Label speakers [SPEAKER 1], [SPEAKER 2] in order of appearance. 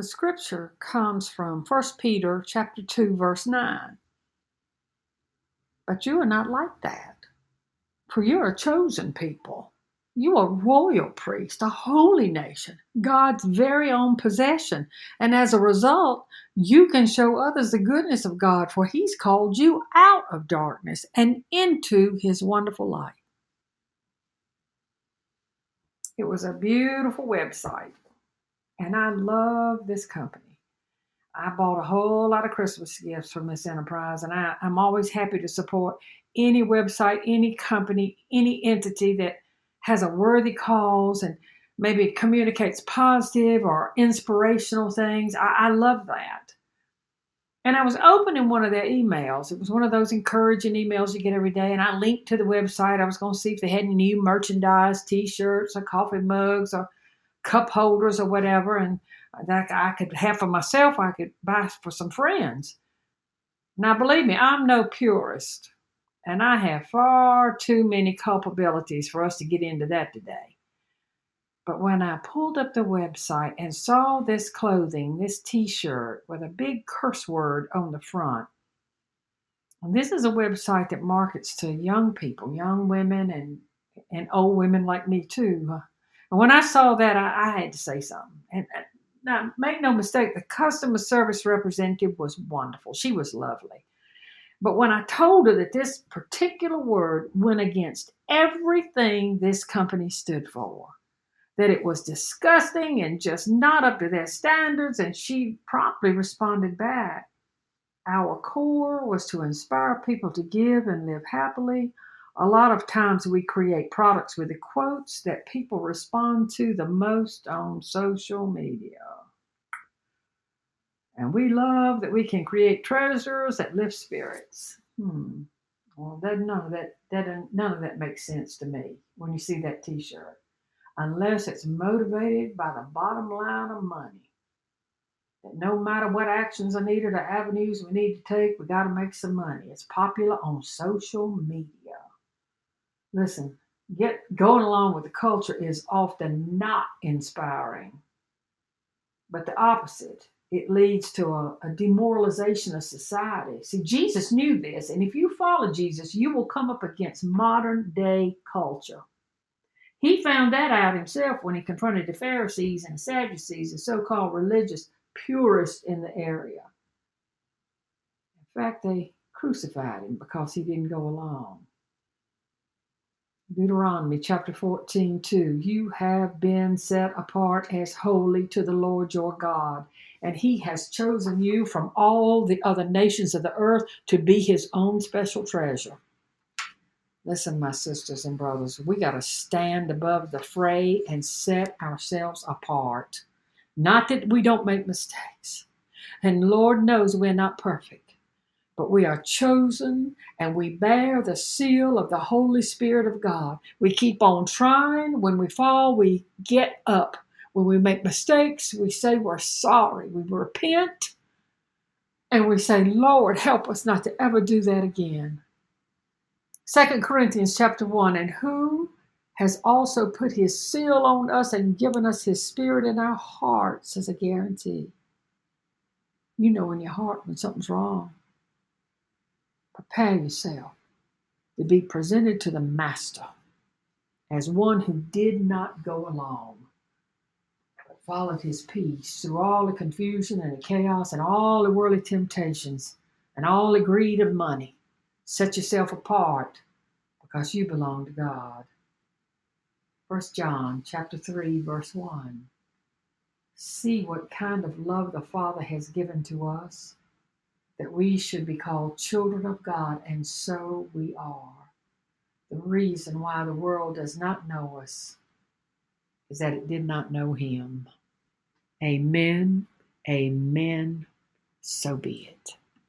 [SPEAKER 1] The scripture comes from 1 Peter chapter 2 verse 9. But you are not like that. For you are a chosen people. You are royal priest, a holy nation, God's very own possession. And as a result, you can show others the goodness of God, for He's called you out of darkness and into His wonderful light. It was a beautiful website, and I love this company. I bought a whole lot of Christmas gifts from this enterprise, and I, I'm always happy to support any website, any company, any entity that has a worthy cause and maybe communicates positive or inspirational things. I, I love that. And I was opening one of their emails. It was one of those encouraging emails you get every day. And I linked to the website. I was going to see if they had any new merchandise, t shirts, or coffee mugs, or cup holders, or whatever. And that I could have for myself, I could buy for some friends. Now, believe me, I'm no purist. And I have far too many culpabilities for us to get into that today. But when I pulled up the website and saw this clothing, this t shirt with a big curse word on the front, and this is a website that markets to young people, young women, and, and old women like me too. And when I saw that, I, I had to say something. And now, make no mistake, the customer service representative was wonderful. She was lovely. But when I told her that this particular word went against everything this company stood for, that it was disgusting and just not up to their standards, and she promptly responded back. Our core was to inspire people to give and live happily. A lot of times we create products with the quotes that people respond to the most on social media. And we love that we can create treasures that lift spirits. Hmm. Well, that none of that that none of that makes sense to me when you see that T-shirt, unless it's motivated by the bottom line of money. That no matter what actions are needed or avenues we need to take, we got to make some money. It's popular on social media. Listen, get going along with the culture is often not inspiring, but the opposite it leads to a, a, demoralization of society. See, Jesus knew this, and if you follow Jesus, you will come up against modern day culture. He found that out himself when he confronted the Pharisees and Sadducees, the so called religious purists in the area. In fact, they crucified him because he didn't go along. Deuteronomy chapter 14, 2. You have been set apart as holy to the Lord your God and he has chosen you from all the other nations of the earth to be his own special treasure. Listen, my sisters and brothers, we got to stand above the fray and set ourselves apart. Not that we don't make mistakes, and Lord knows we're not perfect, but we are chosen and we bear the seal of the Holy Spirit of God. We keep on trying. When we fall, we get up when we make mistakes, we say we're sorry. We repent and we say, Lord, help us not to ever do that again. Second Corinthians chapter 1 And who has also put his seal on us and given us his spirit in our hearts as a guarantee. You know in your heart when something's wrong. Prepare yourself to be presented to the Master as one who did not go along but followed his peace through all the confusion and the chaos and all the worldly temptations and all the greed of money. Set yourself apart because you belong to God. 1 John chapter 3 verse 1. See what kind of love the Father has given to us that we should be called children of God and so we are. The reason why the world does not know us is that it did not know him. Amen. Amen. So be it.